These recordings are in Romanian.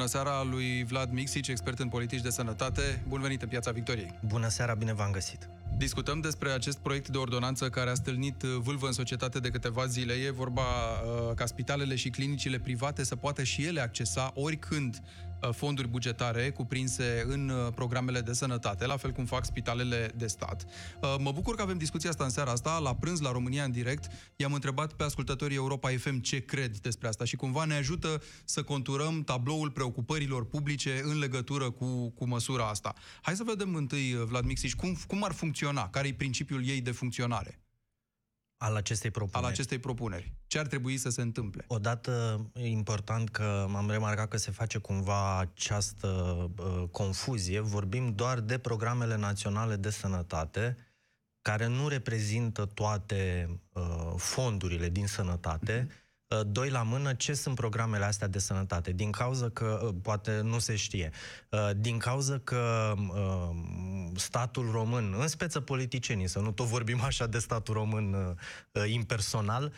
Bună seara lui Vlad Mixici, expert în politici de sănătate. Bun venit în Piața Victoriei. Bună seara, bine v-am găsit. Discutăm despre acest proiect de ordonanță care a stâlnit uh, vâlvă în societate de câteva zile. E vorba uh, ca spitalele și clinicile private să poată și ele accesa oricând uh, fonduri bugetare cuprinse în uh, programele de sănătate, la fel cum fac spitalele de stat. Uh, mă bucur că avem discuția asta în seara asta. La prânz, la România în direct, i-am întrebat pe ascultătorii Europa FM ce cred despre asta și cumva ne ajută să conturăm tabloul preocupărilor publice în legătură cu, cu măsura asta. Hai să vedem întâi, uh, Vlad Mixici, cum, cum ar funcționa funcționa? Care e principiul ei de funcționare? Al acestei propuneri. Al acestei propuneri. Ce ar trebui să se întâmple? Odată, e important că am remarcat că se face cumva această uh, confuzie. Vorbim doar de programele naționale de sănătate, care nu reprezintă toate uh, fondurile din sănătate, uh-huh Uh, doi la mână, ce sunt programele astea de sănătate? Din cauza că, uh, poate nu se știe, uh, din cauza că statul român, în speță politicienii, să nu tot vorbim așa de statul român impersonal,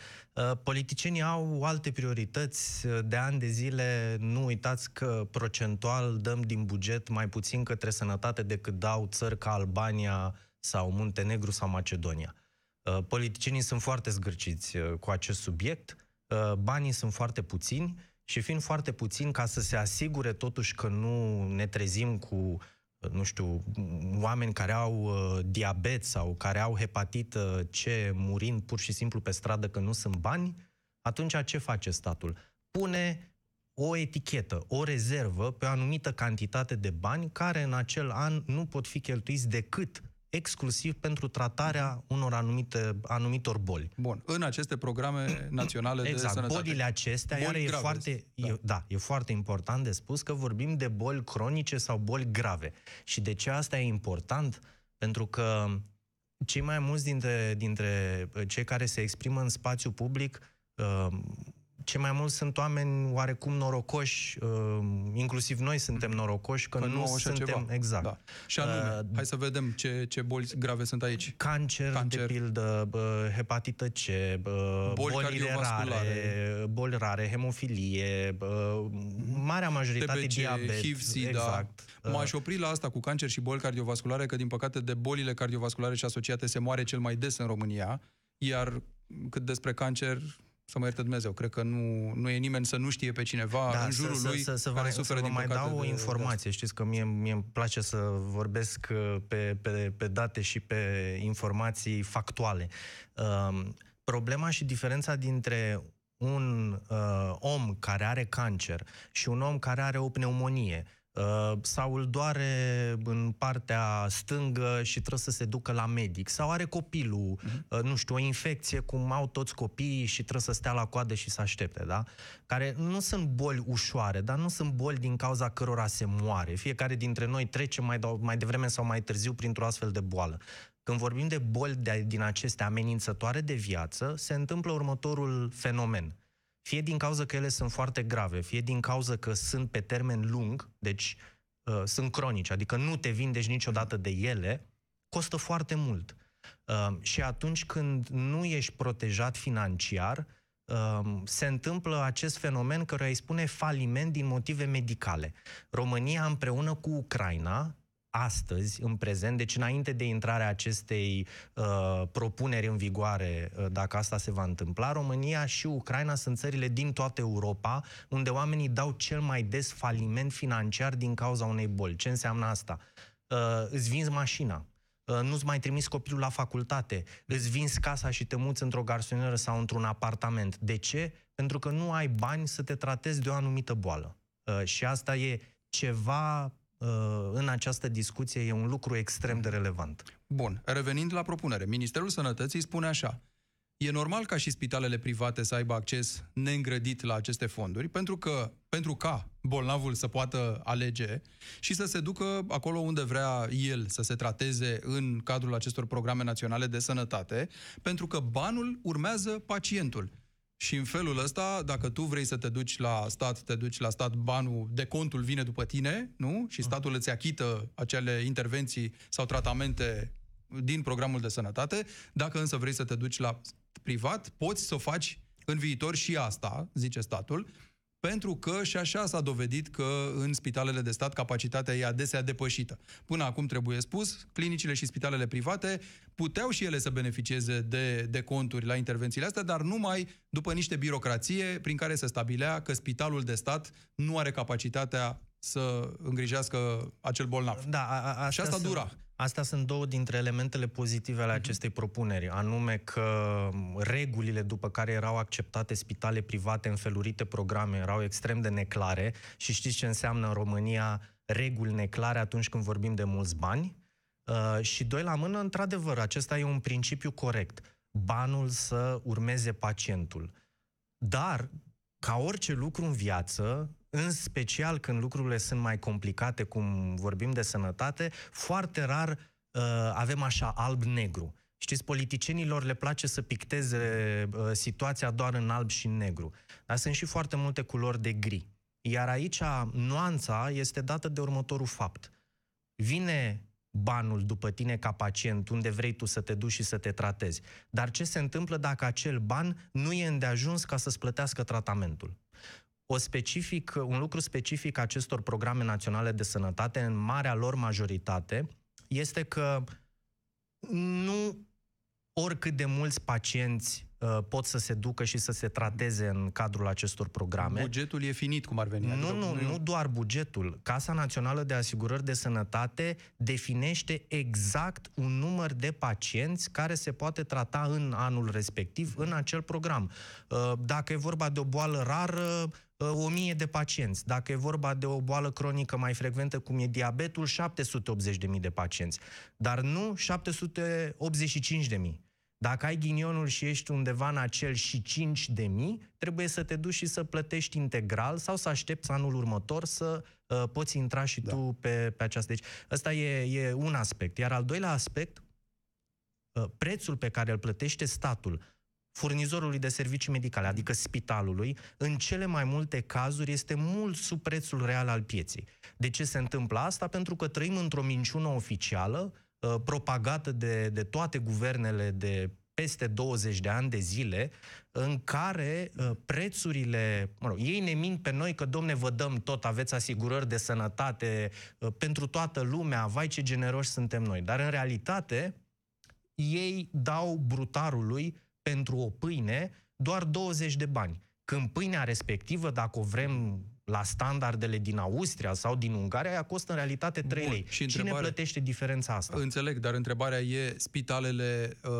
politicienii au alte priorități. De ani de zile, nu uitați că procentual dăm din buget mai puțin către sănătate decât dau țări ca Albania sau Muntenegru sau Macedonia. Politicienii sunt foarte zgârciți cu acest subiect Uh, banii sunt foarte puțini și fiind foarte puțini ca să se asigure totuși că nu ne trezim cu uh, nu știu, oameni care au uh, diabet sau care au hepatită C murind pur și simplu pe stradă că nu sunt bani, atunci ce face statul? Pune o etichetă, o rezervă pe o anumită cantitate de bani care în acel an nu pot fi cheltuiți decât exclusiv pentru tratarea unor anumite, anumitor boli. Bun. În aceste programe naționale exact. de sănătate. Bolile acestea, boli iar grave, e foarte, da. E, da, e foarte important de spus că vorbim de boli cronice sau boli grave. Și de ce asta e important? Pentru că cei mai mulți dintre, dintre cei care se exprimă în spațiu public uh, ce mai mult sunt oameni oarecum norocoși, uh, inclusiv noi suntem norocoși, că, că nu, nu suntem... Ceva. Exact. Da. Și anume, uh, hai să vedem ce, ce boli grave sunt aici. Cancer, cancer. de pildă, uh, hepatită C, uh, boli bolile rare, boli rare, hemofilie, uh, marea majoritate TBC, diabet. HIV, SIDA. Exact. M-aș opri la asta cu cancer și boli cardiovasculare, că din păcate de bolile cardiovasculare și asociate se moare cel mai des în România, iar cât despre cancer, să mă ierte Dumnezeu. Cred că nu, nu e nimeni să nu știe pe cineva da, în jurul să, lui să, să, care să suferă să din mai dau o informație. De... Știți că mie, mie îmi place să vorbesc uh, pe, pe, pe date și pe informații factuale. Uh, problema și diferența dintre un uh, om care are cancer și un om care are o pneumonie Uh, sau îl doare în partea stângă și trebuie să se ducă la medic, sau are copilul, uh-huh. nu știu, o infecție, cum au toți copiii și trebuie să stea la coadă și să aștepte, da? Care nu sunt boli ușoare, dar nu sunt boli din cauza cărora se moare. Fiecare dintre noi trece mai, mai devreme sau mai târziu printr-o astfel de boală. Când vorbim de boli de, din aceste amenințătoare de viață, se întâmplă următorul fenomen – fie din cauza că ele sunt foarte grave, fie din cauza că sunt pe termen lung, deci uh, sunt cronice, adică nu te vindești niciodată de ele, costă foarte mult. Uh, și atunci când nu ești protejat financiar, uh, se întâmplă acest fenomen care îi spune faliment din motive medicale. România împreună cu Ucraina astăzi, în prezent, deci înainte de intrarea acestei uh, propuneri în vigoare, uh, dacă asta se va întâmpla, România și Ucraina sunt țările din toată Europa unde oamenii dau cel mai des faliment financiar din cauza unei boli. Ce înseamnă asta? Uh, îți vinzi mașina, uh, nu-ți mai trimis copilul la facultate, îți vinzi casa și te muți într-o garsonieră sau într-un apartament. De ce? Pentru că nu ai bani să te tratezi de o anumită boală. Uh, și asta e ceva Uh, în această discuție e un lucru extrem de relevant. Bun, revenind la propunere, Ministerul Sănătății spune așa, E normal ca și spitalele private să aibă acces neîngrădit la aceste fonduri, pentru că pentru ca bolnavul să poată alege și să se ducă acolo unde vrea el să se trateze în cadrul acestor programe naționale de sănătate, pentru că banul urmează pacientul. Și în felul ăsta, dacă tu vrei să te duci la stat, te duci la stat, banul de contul vine după tine, nu? Și statul îți achită acele intervenții sau tratamente din programul de sănătate. Dacă însă vrei să te duci la privat, poți să o faci în viitor și asta, zice statul, pentru că și așa s-a dovedit că în spitalele de stat capacitatea e adesea depășită. Până acum trebuie spus, clinicile și spitalele private puteau și ele să beneficieze de, de conturi la intervențiile astea, dar numai după niște birocrație prin care se stabilea că spitalul de stat nu are capacitatea să îngrijească acel bolnav. Da, a, a, și asta sunt, dura. Astea sunt două dintre elementele pozitive ale acestei propuneri, anume că regulile după care erau acceptate spitale private în felurite programe erau extrem de neclare și știți ce înseamnă în România reguli neclare atunci când vorbim de mulți bani. Uh, și doi la mână, într-adevăr, acesta e un principiu corect. Banul să urmeze pacientul. Dar, ca orice lucru în viață, în special când lucrurile sunt mai complicate, cum vorbim de sănătate, foarte rar uh, avem așa alb-negru. Știți, politicienilor le place să picteze uh, situația doar în alb și în negru. Dar sunt și foarte multe culori de gri. Iar aici nuanța este dată de următorul fapt. Vine banul după tine ca pacient, unde vrei tu să te duci și să te tratezi. Dar ce se întâmplă dacă acel ban nu e îndeajuns ca să-ți plătească tratamentul? O specific, un lucru specific acestor programe naționale de sănătate, în marea lor majoritate, este că nu oricât de mulți pacienți uh, pot să se ducă și să se trateze în cadrul acestor programe. Bugetul e finit, cum ar veni. Nu, adică, nu, nu, nu doar bugetul. Casa Națională de Asigurări de Sănătate definește exact un număr de pacienți care se poate trata în anul respectiv în acel program. Uh, dacă e vorba de o boală rară, o mie de pacienți. Dacă e vorba de o boală cronică mai frecventă, cum e diabetul, 780.000 de pacienți. Dar nu 785.000. Dacă ai ghinionul și ești undeva în acel și 5 de mii, trebuie să te duci și să plătești integral sau să aștepți anul următor să uh, poți intra și da. tu pe, pe această. Deci, ăsta e, e un aspect. Iar al doilea aspect, uh, prețul pe care îl plătește statul furnizorului de servicii medicale, adică spitalului, în cele mai multe cazuri este mult sub prețul real al pieței. De ce se întâmplă asta? Pentru că trăim într-o minciună oficială, uh, propagată de, de toate guvernele de peste 20 de ani de zile, în care uh, prețurile, mă rog, ei ne mint pe noi că, domne, vă dăm tot, aveți asigurări de sănătate uh, pentru toată lumea, vai ce generoși suntem noi. Dar, în realitate, ei dau brutarului pentru o pâine doar 20 de bani. Când pâinea respectivă, dacă o vrem la standardele din Austria sau din Ungaria, ea costă în realitate 3 Bun, lei. Și Cine plătește diferența asta? Înțeleg, dar întrebarea e, spitalele uh,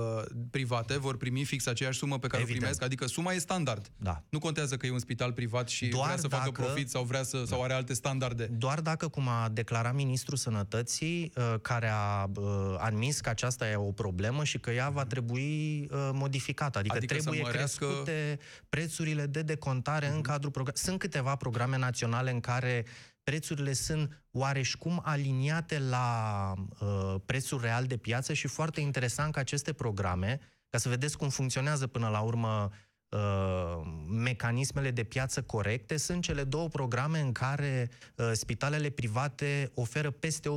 private vor primi fix aceeași sumă pe care Evident. o primesc? Adică suma e standard. Da. Nu contează că e un spital privat și Doar vrea să dacă, facă profit sau vrea să, da. sau are alte standarde. Doar dacă, cum a declarat Ministrul Sănătății, uh, care a uh, admis că aceasta e o problemă și că ea va trebui uh, modificată. Adică, adică trebuie mărească... crescute prețurile de decontare uh-huh. în mhm. cadrul programului. Sunt câteva programe programe naționale în care prețurile sunt oareșcum aliniate la uh, prețul real de piață și foarte interesant că aceste programe, ca să vedeți cum funcționează până la urmă uh, mecanismele de piață corecte, sunt cele două programe în care uh, spitalele private oferă peste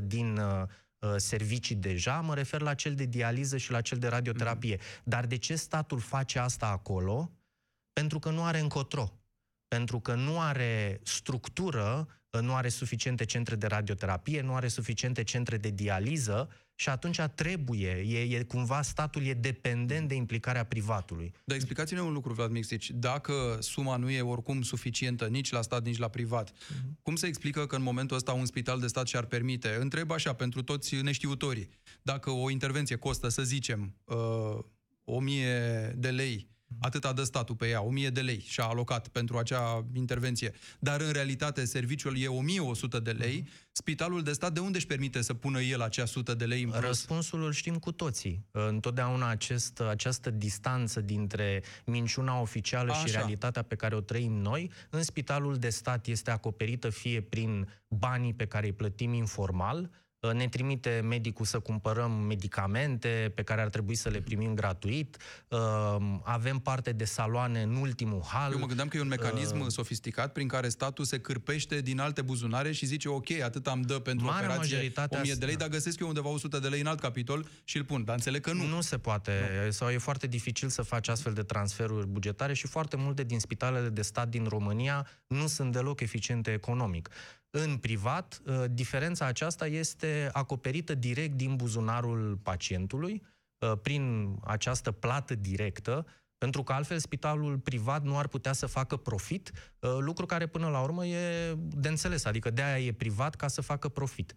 80% din uh, uh, servicii deja, mă refer la cel de dializă și la cel de radioterapie. Mm-hmm. Dar de ce statul face asta acolo? Pentru că nu are încotro pentru că nu are structură, nu are suficiente centre de radioterapie, nu are suficiente centre de dializă și atunci trebuie, e, e cumva statul e dependent de implicarea privatului. Dar explicați-ne un lucru, Vlad Mixici. Dacă suma nu e oricum suficientă nici la stat, nici la privat, uh-huh. cum se explică că în momentul ăsta un spital de stat și-ar permite? Întreb așa, pentru toți neștiutorii, dacă o intervenție costă, să zicem, uh, 1000 de lei, Atât dă statul pe ea, 1000 de lei și-a alocat pentru acea intervenție. Dar în realitate serviciul e 1100 de lei. Spitalul de stat de unde își permite să pună el acea 100 de lei în plus? Răspunsul îl știm cu toții. Întotdeauna acest, această distanță dintre minciuna oficială Așa. și realitatea pe care o trăim noi, în spitalul de stat este acoperită fie prin banii pe care îi plătim informal, Uh, ne trimite medicul să cumpărăm medicamente pe care ar trebui să le primim gratuit, uh, avem parte de saloane în ultimul hal. Eu mă gândeam că e un mecanism uh, sofisticat prin care statul se cârpește din alte buzunare și zice ok, atât am dă pentru Marea operație 1000 de lei, dar găsesc eu undeva 100 de lei în alt capitol și îl pun, dar înțeleg că nu. Nu se poate, nu. sau e foarte dificil să faci astfel de transferuri bugetare și foarte multe din spitalele de stat din România nu sunt deloc eficiente economic. În privat, uh, diferența aceasta este acoperită direct din buzunarul pacientului, uh, prin această plată directă, pentru că altfel spitalul privat nu ar putea să facă profit, uh, lucru care până la urmă e de înțeles, adică de aia e privat ca să facă profit.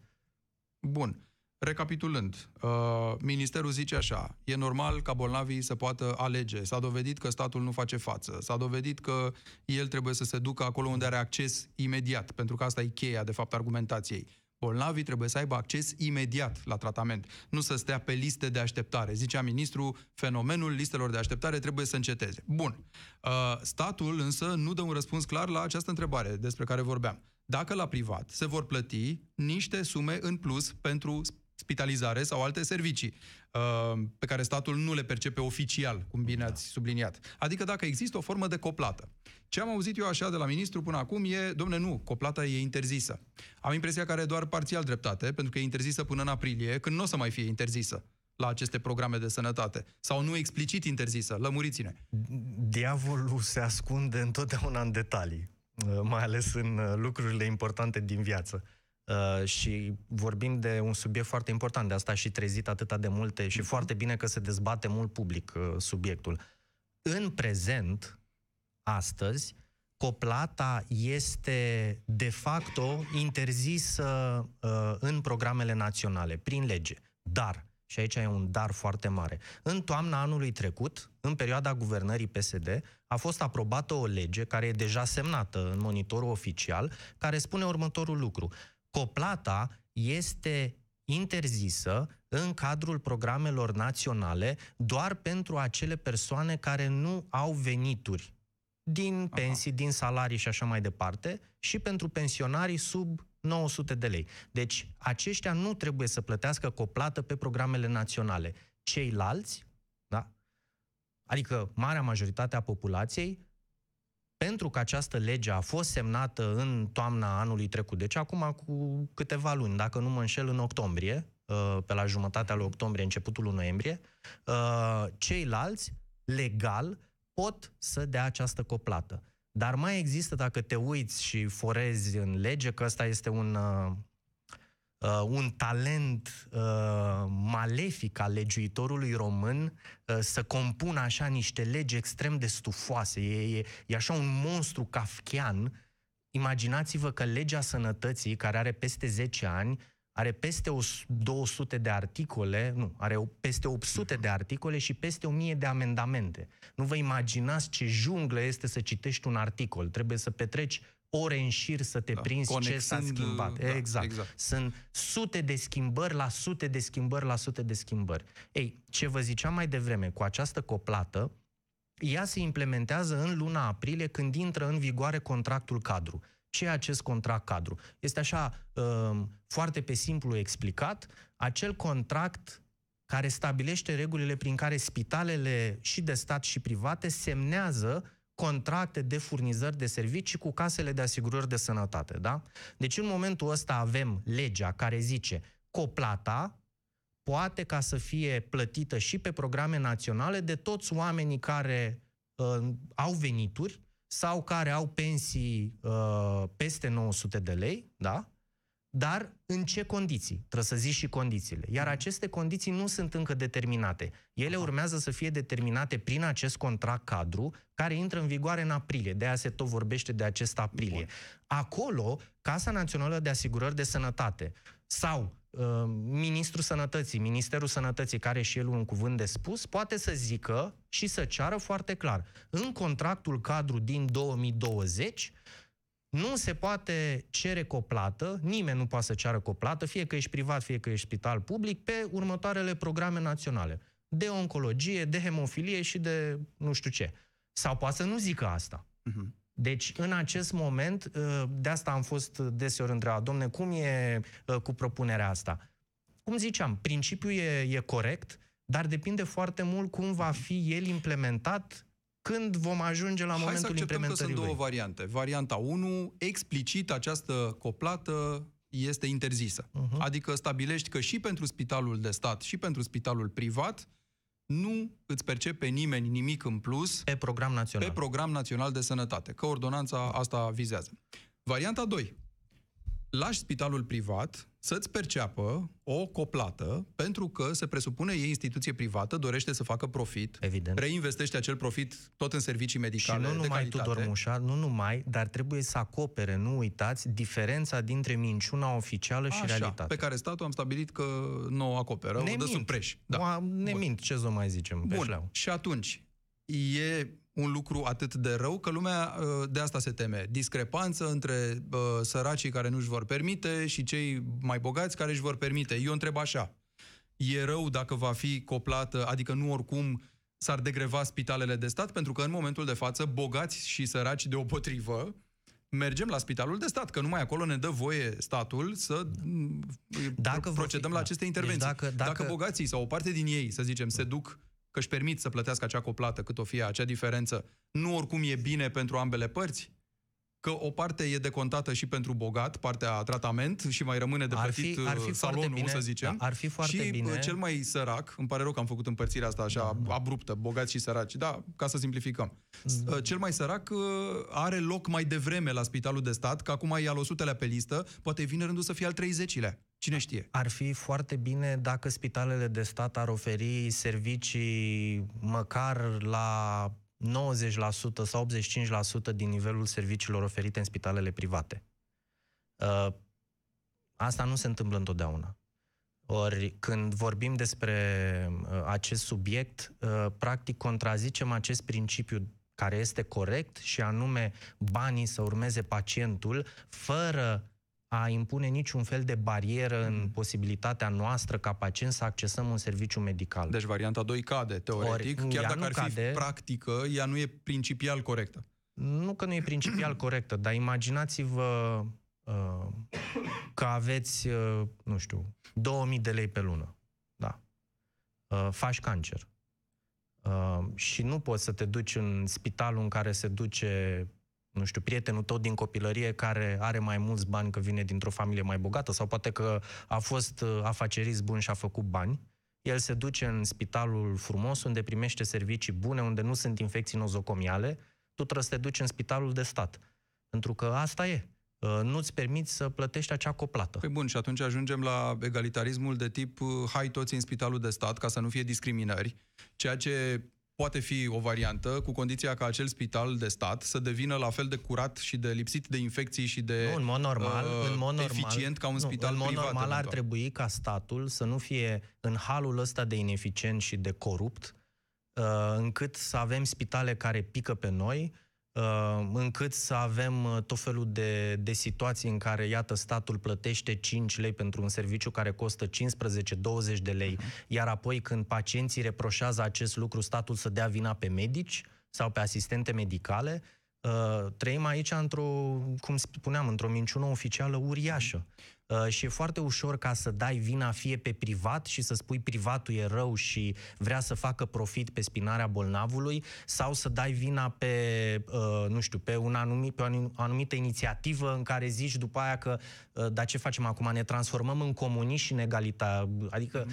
Bun. Recapitulând, uh, ministerul zice așa, e normal ca bolnavii să poată alege. S-a dovedit că statul nu face față. S-a dovedit că el trebuie să se ducă acolo unde are acces imediat, pentru că asta e cheia, de fapt, argumentației. Bolnavii trebuie să aibă acces imediat la tratament, nu să stea pe liste de așteptare. Zicea ministru, fenomenul listelor de așteptare trebuie să înceteze. Bun. Uh, statul însă nu dă un răspuns clar la această întrebare despre care vorbeam. Dacă la privat se vor plăti niște sume în plus pentru spitalizare sau alte servicii uh, pe care statul nu le percepe oficial, cum bine ați subliniat. Adică dacă există o formă de coplată. Ce am auzit eu așa de la ministru până acum e, domne, nu, coplata e interzisă. Am impresia că are doar parțial dreptate, pentru că e interzisă până în aprilie, când nu o să mai fie interzisă la aceste programe de sănătate. Sau nu explicit interzisă. Lămuriți-ne. Diavolul se ascunde întotdeauna în detalii, uh, mai ales în uh, lucrurile importante din viață. Uh, și vorbim de un subiect foarte important, de asta și trezit atâta de multe și uh-huh. foarte bine că se dezbate mult public uh, subiectul. În prezent, astăzi, coplata este de facto interzisă uh, în programele naționale, prin lege. Dar, și aici e un dar foarte mare, în toamna anului trecut, în perioada guvernării PSD, a fost aprobată o lege care e deja semnată în monitorul oficial, care spune următorul lucru coplata este interzisă în cadrul programelor naționale doar pentru acele persoane care nu au venituri din pensii, Aha. din salarii și așa mai departe, și pentru pensionarii sub 900 de lei. Deci, aceștia nu trebuie să plătească coplată pe programele naționale. Ceilalți, da? adică marea majoritate a populației, pentru că această lege a fost semnată în toamna anului trecut, deci acum cu câteva luni, dacă nu mă înșel, în octombrie, uh, pe la jumătatea lui octombrie, începutul lui noiembrie, uh, ceilalți, legal, pot să dea această coplată. Dar mai există, dacă te uiți și forezi în lege, că ăsta este un uh, uh, un talent uh, malefic al legiuitorului român uh, să compună așa niște legi extrem de stufoase. E, e, e așa un monstru kafkian. Imaginați-vă că legea sănătății, care are peste 10 ani, are peste 200 de articole, nu, are peste 800 de articole și peste 1000 de amendamente. Nu vă imaginați ce junglă este să citești un articol. Trebuie să petreci ore în șir să te da, prinzi ce s-a schimbat. Da, exact. exact. Sunt sute de schimbări la sute de schimbări la sute de schimbări. Ei, ce vă ziceam mai devreme, cu această coplată, ea se implementează în luna aprilie când intră în vigoare contractul cadru. Ce e acest contract cadru? Este așa, uh, foarte pe simplu explicat, acel contract care stabilește regulile prin care spitalele și de stat și private semnează contracte de furnizări de servicii cu casele de asigurări de sănătate. Da? Deci în momentul ăsta avem legea care zice coplata poate ca să fie plătită și pe programe naționale de toți oamenii care uh, au venituri sau care au pensii uh, peste 900 de lei, da? Dar în ce condiții? Trebuie să zici și condițiile. Iar mm. aceste condiții nu sunt încă determinate. Ele urmează să fie determinate prin acest contract cadru, care intră în vigoare în aprilie. De aia se tot vorbește de acest aprilie. Bun. Acolo, Casa Națională de Asigurări de Sănătate sau uh, Ministrul Sănătății, Ministerul Sănătății, care și el un cuvânt de spus, poate să zică și să ceară foarte clar. În contractul cadru din 2020, nu se poate cere coplată, nimeni nu poate să ceară coplată, fie că ești privat, fie că ești spital public, pe următoarele programe naționale. De oncologie, de hemofilie și de nu știu ce. Sau poate să nu zică asta. Uh-huh. Deci, în acest moment, ă, de asta am fost deseori întrebat, domne, cum e ă, cu propunerea asta? cum ziceam, principiul e, e corect, dar depinde foarte mult cum va fi el implementat când vom ajunge la Hai momentul să acceptăm că implementării sunt două lui. variante. Varianta 1, explicit această coplată este interzisă. Mhm. Adică stabilești că și pentru spitalul de stat și pentru spitalul privat nu îți percepe nimeni nimic în plus Pe program național. pe program național de sănătate, că ordonanța asta vizează. Varianta 2. Lași spitalul privat să-ți perceapă o coplată pentru că se presupune e instituție privată, dorește să facă profit, Evident. reinvestește acel profit tot în servicii Și medicale nu de numai calitate. Tudor Mușa, nu numai, dar trebuie să acopere, nu uitați, diferența dintre minciuna oficială și Așa, realitatea. pe care statul am stabilit că nu o acoperă, o Ne dă sub mint. preș. Da. Ne mint, ce să mai zicem pe Bun. șleau. Și atunci, e un lucru atât de rău că lumea uh, de asta se teme. Discrepanță între uh, săracii care nu își vor permite și cei mai bogați care își vor permite. Eu întreb așa, e rău dacă va fi coplată, adică nu oricum s-ar degreva spitalele de stat, pentru că în momentul de față, bogați și săraci deopotrivă, mergem la spitalul de stat, că numai acolo ne dă voie statul să Dacă dacă vor procedăm fi- la da. aceste Deci intervenții. dacă- dacă, dacă- dacă bogații sau o parte din ei, să zicem, se duc că își permit să plătească acea coplată, cât o fie acea diferență, nu oricum e bine pentru ambele părți? Că o parte e decontată și pentru bogat, partea tratament, și mai rămâne de Ar fi- plătit ar fi uh, foarte salonul, bine, să zicem. da, ar fi foarte și uh, bine. cel mai sărac, îmi pare rău că am făcut împărțirea asta așa Da, abruptă, bogați și săraci, da, ca să simplificăm. Uh, Cel mai sărac uh, are loc mai devreme la spitalul de stat, că acum e al 100-lea pe listă, poate vine rândul să fie al 30-lea. Cine știe? Ar fi foarte bine dacă spitalele de stat ar oferi servicii măcar la 90% sau 85% din nivelul serviciilor oferite în spitalele private. Uh, Asta nu se întâmplă întotdeauna. Ori când vorbim despre uh, acest subiect, uh, practic contrazicem acest principiu care este corect și anume banii să urmeze pacientul fără a impune niciun fel de barieră în posibilitatea noastră ca pacient să accesăm un serviciu medical. Deci varianta 2 cade, teoretic, Ori, chiar ea dacă nu ar fi cade. practică, ea nu e principial corectă. Nu că nu e principial corectă, dar imaginați-vă uh, că aveți, uh, nu știu, 2000 de lei pe lună. Da. Uh, faci cancer. Uh, și nu poți să te duci în spitalul în care se duce, nu știu, prietenul tău din copilărie care are mai mulți bani că vine dintr-o familie mai bogată sau poate că a fost uh, afacerist bun și a făcut bani. El se duce în spitalul frumos unde primește servicii bune, unde nu sunt infecții nozocomiale, tu trebuie să te duci în spitalul de stat. Pentru că asta e. Uh, Nu-ți permiți să plătești acea coplată. Păi bun, și atunci ajungem la egalitarismul de tip uh, hai toți în spitalul de stat ca să nu fie discriminări, ceea ce poate fi o variantă, cu condiția ca acel spital de stat să devină la fel de curat și de lipsit de infecții și de Nu, în mod normal, uh, în mod normal, eficient ca un nu, spital în mod privat. normal ar eventual. trebui ca statul să nu fie în halul ăsta de ineficient și de corupt, uh, încât să avem spitale care pică pe noi, uh, încât să avem uh, tot felul de, de situații în care, iată, statul plătește 5 lei pentru un serviciu care costă 15-20 de lei, iar apoi când pacienții reproșează acest lucru, statul să dea vina pe medici sau pe asistente medicale, Uh, trăim aici într-o, cum spuneam, într-o minciună oficială uriașă. Uh, și e foarte ușor ca să dai vina fie pe privat și să spui privatul e rău și vrea să facă profit pe spinarea bolnavului sau să dai vina pe, uh, nu știu, pe, un anumit, pe o anum- anumită inițiativă în care zici după aia că, uh, dar ce facem acum? Ne transformăm în comuniști și în egalita. Adică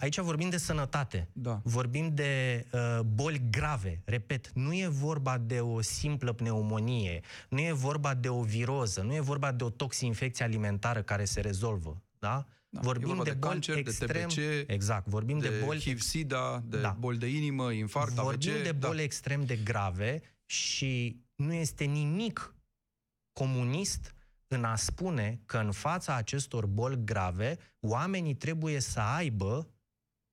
aici vorbim de sănătate. Da. Vorbim de uh, boli grave. Repet, nu e vorba de o simplă pneumonie, nu e vorba de o viroză, nu e vorba de o toxinfecție alimentară care se rezolvă. Da? Da, vorbim e vorba de, de boli cancer, de extrem, TBC, exact, vorbim de, de boli HIV-SIDA, de Da. boli de inimă, infarct, Vorbim AVC. de boli da. extrem de grave și nu este nimic comunist în a spune că în fața acestor boli grave, oamenii trebuie să aibă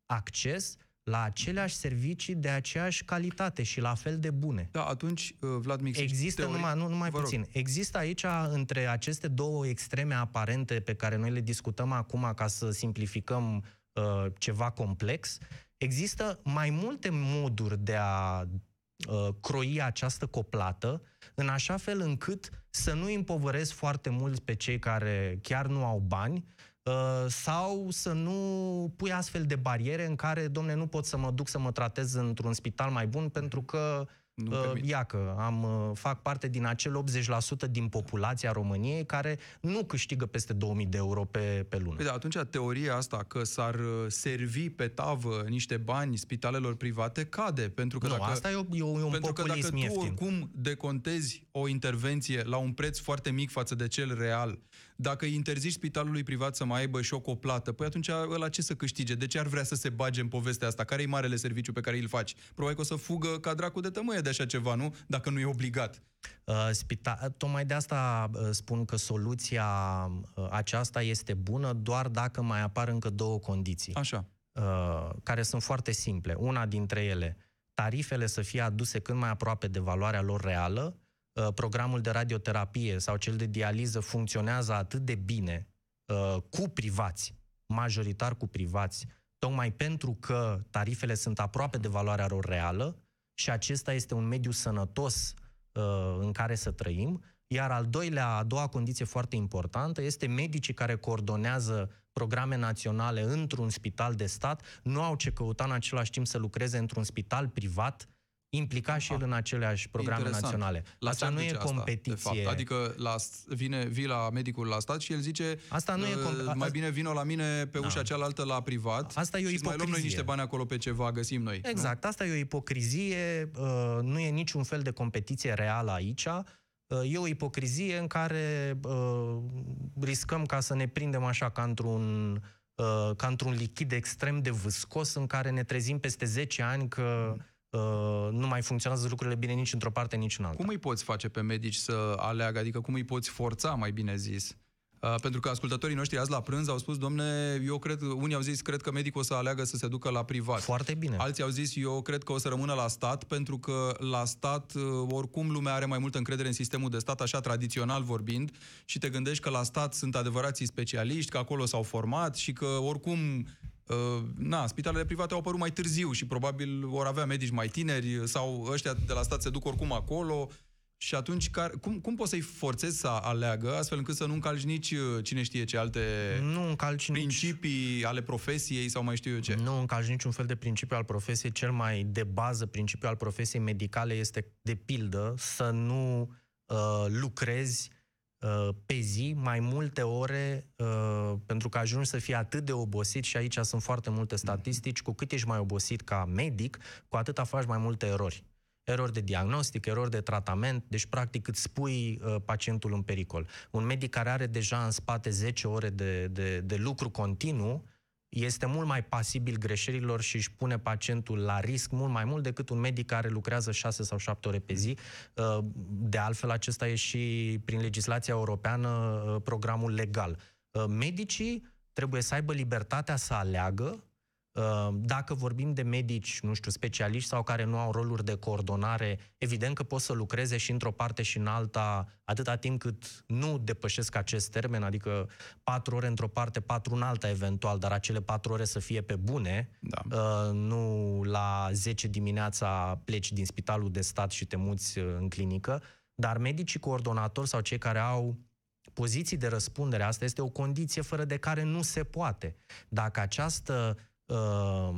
acces la aceleași servicii de aceeași calitate și la fel de bune. Da, atunci, uh, Vlad Mix, Există teorii- numai, nu, numai Vă rog. puțin. Există aici, între aceste două extreme aparente pe care noi le discutăm acum ca să simplificăm uh, ceva complex, există mai multe moduri de a uh, croi această coplată în așa fel încât să nu împovăresc foarte mult pe cei care chiar nu au bani uh, sau să nu pui astfel de bariere în care, domne, nu pot să mă duc să mă tratez într-un spital mai bun pentru că Nu uh, permit. iacă, am, uh, fac parte din acel 80% din populația României care nu câștigă peste 2000 de euro pe, pe lună. Păi da, atunci teoria asta că s-ar uh, servi pe tavă niște bani spitalelor private cade, pentru că nu, dacă... asta e, o, e, o- e un Pentru că dacă populism tu ieftin. oricum decontezi o intervenție la un preț foarte mic față de cel real, dacă îi interzici spitalului privat să mai aibă și o coplată, păi atunci ăla ce să câștige? De ce ar vrea să se bage în povestea asta? Care e marele serviciu pe care îl faci? Probabil că o să fugă ca dracu de tămâie de așa ceva, nu? Dacă nu e obligat. Uh, spita- tocmai de asta uh, spun că soluția uh, aceasta este bună doar dacă mai apar încă două condiții, Așa. uh, care sunt foarte simple. Una dintre ele, tarifele să fie aduse cât mai aproape de valoarea lor reală, uh, programul de radioterapie sau cel de dializă funcționează atât de bine uh, cu privați, majoritar cu privați, tocmai pentru că tarifele sunt aproape de valoarea lor reală și acesta este un mediu sănătos uh, în care să trăim. Iar al doilea, a doua condiție foarte importantă este medicii care coordonează programe naționale într-un spital de stat nu au ce căuta în același timp să lucreze într-un spital privat implicat și el în aceleași programe Interesant. naționale. La asta ce nu ar e duce asta, competiție. de fapt? Adică la, vine, vii la medicul la stat și el zice Asta nu e "Uh, com- mai a- bine vino la mine pe ușa cealaltă la privat Asta e o și îți mai luăm noi ipocrizie. niște bani acolo pe ceva, găsim noi. nu? Exact, asta e o ipocrizie, uh, nu e niciun fel de competiție reală aici. Uh, E o ipocrizie în care uh, riscăm ca să ne prindem așa ca într-un, uh, ca într-un lichid extrem de viscos în care ne trezim peste 10 ani că uh, nu mai funcționează lucrurile bine nici într-o parte, nici în alta. Cum îi poți face pe medici să aleagă? Adică cum îi poți forța, mai bine zis? Uh, pentru că ascultătorii noștri azi la prânz au spus, domne, eu cred, unii au zis, cred că medicul o să aleagă să se ducă la privat. Foarte bine. Alții au zis, eu cred că o să rămână la stat, pentru că la stat, uh, oricum, lumea are mai multă încredere în sistemul de stat, așa tradițional vorbind, și te gândești că la stat sunt adevărații specialiști, că acolo s-au format și că oricum Uh, na, spitalele private au apărut mai târziu și probabil vor avea medici mai tineri sau ăștia de la stat se duc oricum acolo și atunci care, cum, cum poți să-i forțezi să aleagă astfel încât să nu încalci nici uh, cine știe ce alte Nu încalci nici principii ale profesiei sau mai știu eu ce? Nu încalci niciun fel de principiu al profesiei. Cel mai de bază principiu al profesiei medicale este, de pildă, să nu uh, lucrezi uh, pe zi mai multe ore uh, pentru că ajungi să fii atât de obosit și aici sunt foarte multe statistici, cu cât ești mai obosit ca medic, cu atâta faci mai multe erori. Erori de diagnostic, erori de tratament, deci practic îți pui uh, pacientul în pericol. Un medic care are deja în spate 10 ore de, de, de lucru continuu, este mult mai pasibil greșelilor și își pune pacientul la risc mult mai mult decât un medic care lucrează 6 sau 7 ore pe zi. Uh, De altfel, acesta e și prin legislația europeană uh, programul legal. Uh, Medicii trebuie să aibă libertatea să aleagă Uh, Dacă vorbim de medici, nu știu, specialiști sau care nu au roluri de coordonare, evident că pot să lucreze și într-o parte și în alta, atâta timp cât nu depășesc acest termen, adică patru ore într-o parte, patru în alta eventual, dar acele patru ore să fie pe bune, Da. uh, nu la 10 dimineața pleci din spitalul de stat și te muți uh, în clinică, dar medicii coordonatori sau cei care au poziții de răspundere, asta este o condiție fără de care nu se poate. Dacă această uh,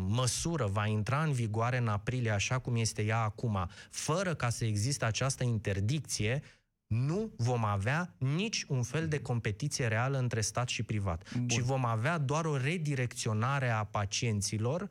măsură va intra în vigoare în aprilie, așa cum este ea acum, fără ca să existe această interdicție, nu vom avea nici un fel de competiție reală între stat și privat, Bun. ci vom avea doar o redirecționare a pacienților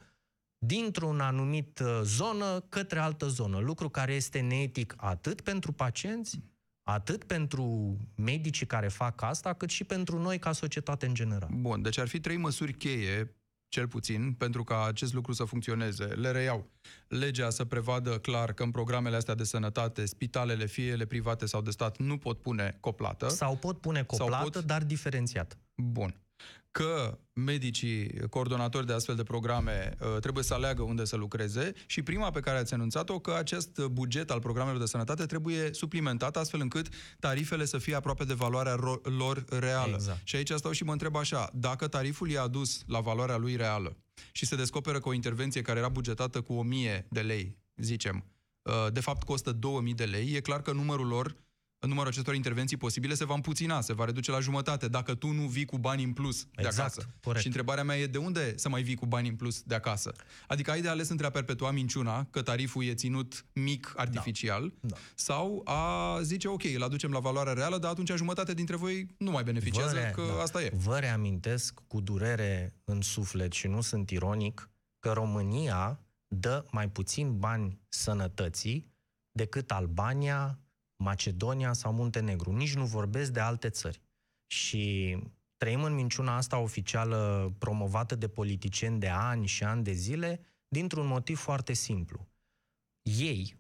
dintr-un anumit uh, zonă către altă zonă, lucru care este neetic atât pentru pacienți, atât pentru medicii care fac asta, cât și pentru noi ca societate în general. Bun, deci ar fi trei măsuri cheie, cel puțin, pentru ca acest lucru să funcționeze. Le reiau. Legea să prevadă clar că în programele astea de sănătate, spitalele, fie ele private sau de stat, nu pot pune coplată. Sau pot pune Sau coplată, pot- dar diferențiat. Bun. Că medicii, coordonatori de astfel de programe, uh, trebuie să aleagă unde să lucreze și prima pe care ați anunțat-o, că acest buget al programelor de sănătate trebuie suplimentat astfel încât tarifele să fie aproape de valoarea ro- lor reală. Exact. Și aici stau și mă întreb așa, dacă tariful e adus la valoarea lui reală și se descoperă că o intervenție care era bugetată cu 1000 de lei, zicem, uh, de fapt costă 2000 de lei, e clar că numărul lor numărul acestor intervenții posibile se va împuțina, se va reduce la jumătate, dacă tu nu vii cu bani în plus de Exact, acasă. corect. Și întrebarea mea e de unde să mai vii cu bani în plus de acasă? Adică ai de ales între a perpetua minciuna, că tariful e ținut mic, artificial, Da. sau a zice, ok, îl aducem la valoarea reală, dar atunci jumătate dintre voi nu mai beneficiază, Vă re- că da. asta e. Vă reamintesc cu durere în suflet și nu sunt ironic că România dă mai puțin bani sănătății decât Albania, Macedonia sau Muntenegru. Nici nu vorbesc de alte țări. Și trăim în minciuna asta oficială promovată de politicieni de ani și ani de zile dintr-un motiv foarte simplu. Ei,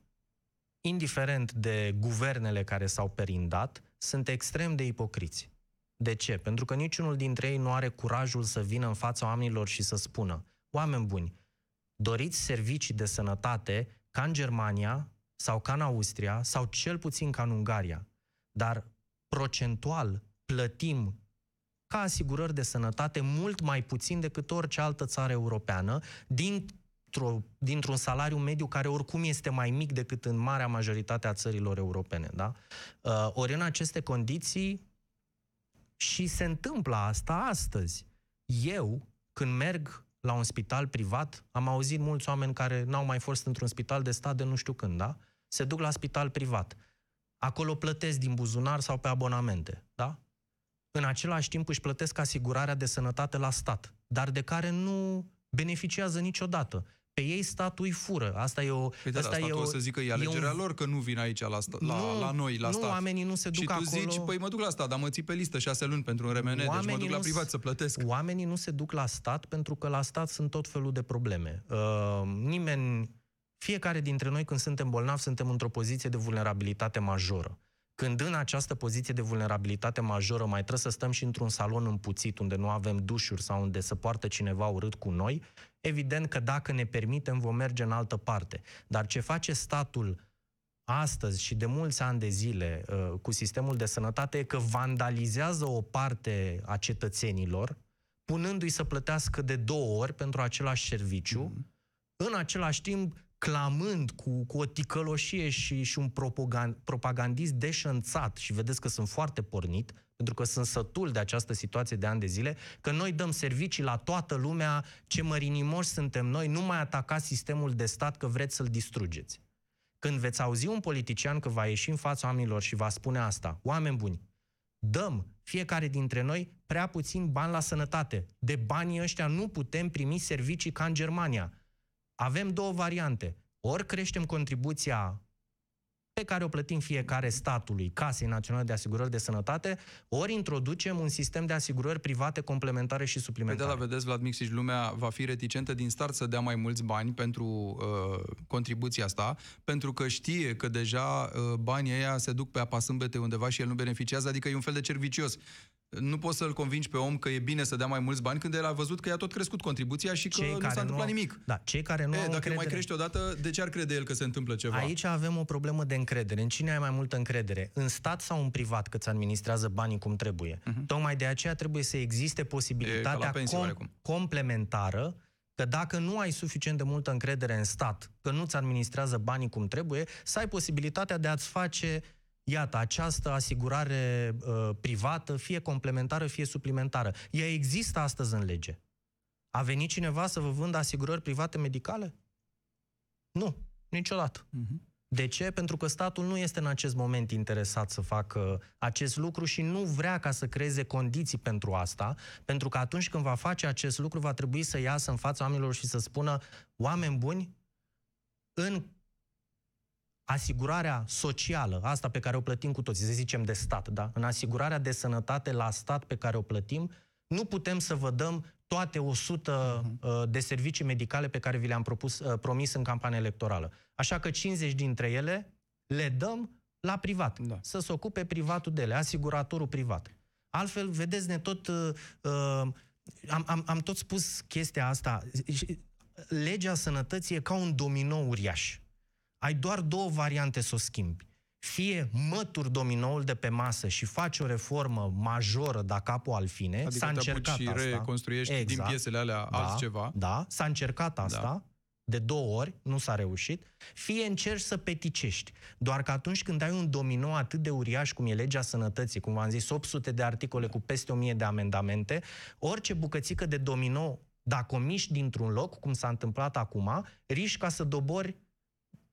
indiferent de guvernele care s-au perindat, sunt extrem de ipocriți. De ce? Pentru că niciunul dintre ei nu are curajul să vină în fața oamenilor și să spună oameni buni, doriți servicii de sănătate ca în Germania sau ca în Austria sau cel puțin ca în Ungaria, dar procentual plătim ca asigurări de sănătate mult mai puțin decât orice altă țară europeană dintr-o, dintr-un salariu mediu care oricum este mai mic decât în marea majoritate a țărilor europene. Da? Uh, ori în aceste condiții și se întâmplă asta astăzi. Eu, când merg la un spital privat, am auzit mulți oameni care n-au mai fost într-un spital de stat de nu știu când, da? Se duc la spital privat. Acolo plătesc din buzunar sau pe abonamente, da? În același timp își plătesc asigurarea de sănătate la stat, dar de care nu beneficiază niciodată. Pe ei statul îi fură. Asta e o... Păi da, asta da, e statul o, o să zică, e e alegerea un- lor că nu vin aici la, sta, la, Nu, la noi, la nu, stat. oamenii nu se duc și tu acolo- zici, păi mă duc la stat, dar mă ții pe listă șase luni pentru un RMN, deci mă Oamenii duc la nu privat s- să plătesc. Oamenii nu se duc la stat pentru că la stat sunt tot felul de probleme. Uh, nimeni, fiecare dintre noi când suntem bolnavi, suntem într-o poziție de vulnerabilitate majoră. Când în această poziție de vulnerabilitate majoră mai trebuie să stăm și într-un salon împuțit, unde nu avem dușuri sau unde să poartă cineva urât cu noi, evident că dacă ne permitem vom merge în altă parte. Dar ce face statul astăzi și de mulți ani de zile uh, cu sistemul de sănătate e că vandalizează o parte a cetățenilor, punându-i să plătească de două ori pentru același serviciu, în același timp clamând cu, cu o ticăloșie și, și un propagand, propagandist deșanțat, și vedeți că sunt foarte pornit, pentru că sunt sătul de această situație de ani de zile, că noi dăm servicii la toată lumea, ce mărinimoși suntem noi, nu mai atacați sistemul de stat că vreți să-l distrugeți. Când veți auzi un politician că va ieși în fața oamenilor și va spune asta, oameni buni, dăm fiecare dintre noi prea puțin bani la sănătate. De banii ăștia nu putem primi servicii ca în Germania. Avem două variante. Ori creștem contribuția pe care o plătim fiecare statului, Casei Naționale de Asigurări de Sănătate, ori introducem un sistem de asigurări private complementare și Păi da, suplimentare. da, vedeți, Vlad Mixici, lumea va fi reticentă din start să dea mai mulți bani pentru uh, contribuția asta, pentru că știe că deja uh, banii ăia se duc pe apa sâmbete undeva și el nu beneficiază, adică e un fel de cerc vicios. Nu poți să-l convingi pe om că e bine să dea mai mulți bani când el a văzut că i-a tot crescut contribuția și că nu s-a întâmplat au- nimic. Da, cei care nu e, au dacă încredere... mai crește odată, de ce ar crede el că se întâmplă ceva? Aici avem o problemă de încredere. În cine ai mai multă încredere? În stat sau în privat că ți administrează banii cum trebuie? Uh-huh. Tocmai de aceea trebuie să existe Mhm. E ca posibilitatea la pensie, oarecum. complementară că dacă nu ai suficient de multă încredere în stat, că nu-ți administrează banii cum trebuie, să ai posibilitatea de a-ți face Iată, această asigurare uh, privată, fie complementară, fie suplimentară. Ea există astăzi în lege. A venit cineva să vă vândă asigurări private medicale? Nu, niciodată. Mhm. De ce? Pentru că statul nu este în acest moment interesat să facă acest lucru și nu vrea ca să creeze condiții pentru asta, pentru că atunci când va face acest lucru va trebui să iasă în fața oamenilor și să spună oameni buni, în asigurarea socială, asta pe care o plătim cu toții, să zicem de stat, da? în asigurarea de sănătate la stat pe care o plătim, nu putem să vă dăm toate 100 uh, de servicii medicale pe care vi le-am propus, uh, promis în campania electorală. Așa că 50 dintre ele le dăm la privat. Da. Să se ocupe privatul de ele, asiguratorul privat. Altfel, vedeți, ne tot... Uh, uh, am, am, am tot spus chestia asta. Și Legea sănătății e ca un domino uriaș. Ai doar două variante să o schimbi. Fie mături dominoul de pe masă și faci o reformă majoră da capo al fine, Adică s-a te apuci încercat și asta. reconstruiești din piesele alea da, altceva. Da, s-a încercat asta. de două ori, nu s-a reușit, fie încerci să peticești. Doar că atunci când ai un domino atât de uriaș cum e legea sănătății, cum v-am zis, 800 de articole cu peste 1000 de amendamente, orice bucățică de domino, dacă o miști dintr-un loc, cum s-a întâmplat acum, riști ca să dobori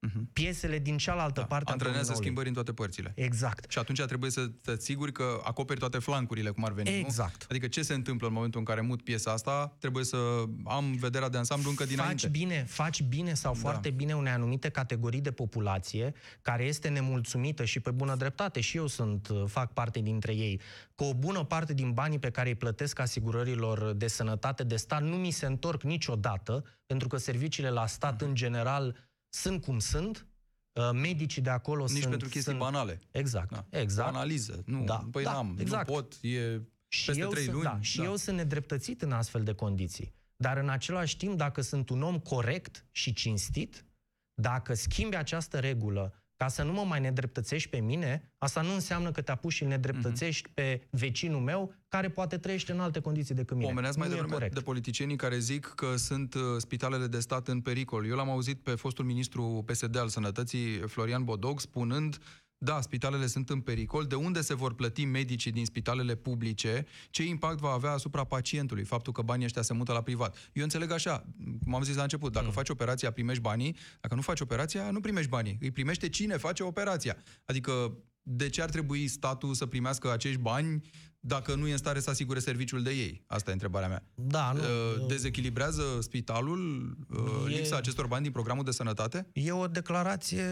uh-huh. piesele din cealaltă da, parte Antrenează schimbări în toate părțile. Exact. Și atunci trebuie să te asiguri că acoperi toate flancurile, cum ar veni. Exact. Nu? Adică ce se întâmplă în momentul în care mut piesa asta, trebuie să am vederea de ansamblu încă dinainte. Faci bine, faci bine sau da. foarte bine unei anumite categorii de populație care este nemulțumită și pe bună dreptate, și eu sunt, fac parte dintre ei, că o bună parte din banii pe care îi plătesc asigurărilor de sănătate de stat nu mi se întorc niciodată, pentru că serviciile la stat, în general, sunt cum sunt, uh, medicii de acolo Nici sunt... pentru chestii sunt... banale. Exact, da. exact. Analiză. Nu, da, păi da, n-am, exact. nu pot, e și peste eu trei sunt, luni. Da, și da. eu sunt nedreptățit în astfel de condiții. Dar în același timp, dacă sunt un om corect și cinstit, dacă schimbi această regulă ca să nu mă mai nedreptățești pe mine, asta nu înseamnă că te apuci și nedreptățești mm-hmm. pe vecinul meu, care poate trăiește în alte condiții decât mine. Pomeneați mai devreme de politicienii care zic că sunt uh, spitalele de stat în pericol. Eu l-am auzit pe fostul ministru PSD al Sănătății, Florian Bodog, spunând da, spitalele sunt în pericol, de unde se vor plăti medicii din spitalele publice, ce impact va avea asupra pacientului, faptul că banii ăștia se mută la privat. Eu înțeleg așa, cum am zis la început, dacă mm. faci operația, primești banii, dacă nu faci operația, nu primești banii. Îi primește cine face operația. Adică de ce ar trebui statul să primească acești bani dacă nu e în stare să asigure serviciul de ei? Asta e întrebarea mea. Da, nu, uh, Dezechilibrează spitalul uh, e, lipsa acestor bani din programul de sănătate? E o declarație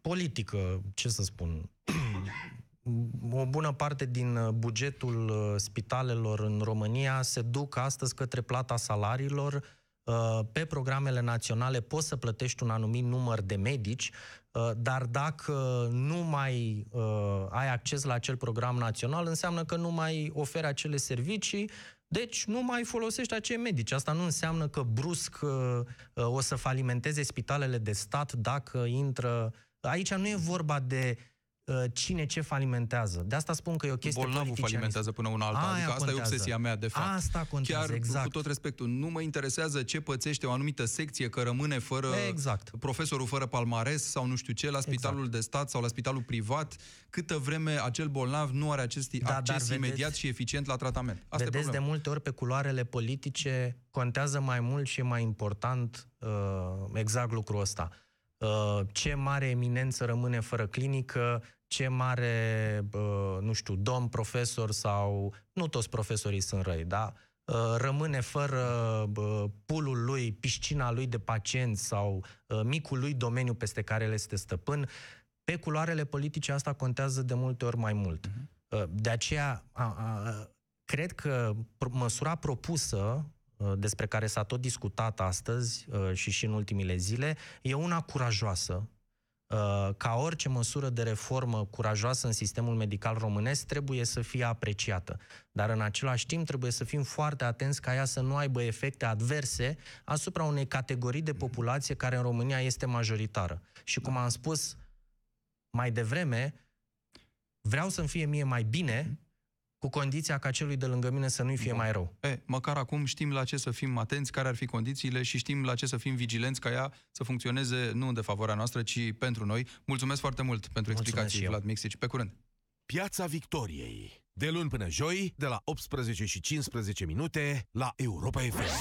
politică, ce să spun. o bună parte din bugetul uh, spitalelor în România se duc astăzi către plata salariilor. Pe programele naționale poți să plătești un anumit număr de medici, Uh, dar dacă nu mai uh, ai acces la acel program național, înseamnă că nu mai oferi acele servicii, deci nu mai folosești acei medici. Asta nu înseamnă că brusc uh, o să falimenteze spitalele de stat dacă intră... Aici nu e vorba de Uh, cine ce falimentează. De asta spun că e o chestie Bolnavul falimentează până una alta. Aia adică asta contează. e obsesia mea, de fapt. Asta contează, Chiar exact. cu tot respectul, nu mă interesează ce pățește o anumită secție, că rămâne fără exact. profesorul fără palmares sau nu știu ce, la spitalul exact. de stat sau la spitalul privat, câtă vreme acel bolnav nu are acest da, acces imediat vedeți, și eficient la tratament. Asta vedeți de multe ori pe culoarele politice contează mai mult și e mai important uh, exact lucrul ăsta. Uh, ce mare eminență rămâne fără clinică, ce mare, nu știu, domn profesor sau, nu toți profesorii sunt răi, da? rămâne fără pulul lui, piscina lui de pacienți sau micul lui domeniu peste care el este stăpân, pe culoarele politice asta contează de multe ori mai mult. Uh-huh. De aceea, a, a, cred că măsura propusă despre care s-a tot discutat astăzi și și în ultimile zile, e una curajoasă, Uh, ca orice măsură de reformă curajoasă în sistemul medical românesc trebuie să fie apreciată. Dar în același timp trebuie să fim foarte atenți ca ea să nu aibă efecte adverse asupra unei categorii de populație care în România este majoritară. Și cum am spus mai devreme, vreau să-mi fie mie mai bine cu condiția ca celui de lângă mine să nu-i fie Bun. mai rău. E, măcar acum știm la ce să fim atenți, care ar fi condițiile și știm la ce să fim vigilenți ca ea să funcționeze nu de favoarea noastră, ci pentru noi. Mulțumesc foarte mult pentru explicații, Vlad Mixici. Pe curând! Piața Victoriei. De luni până joi, de la 18 și 15 minute, la Europa FM.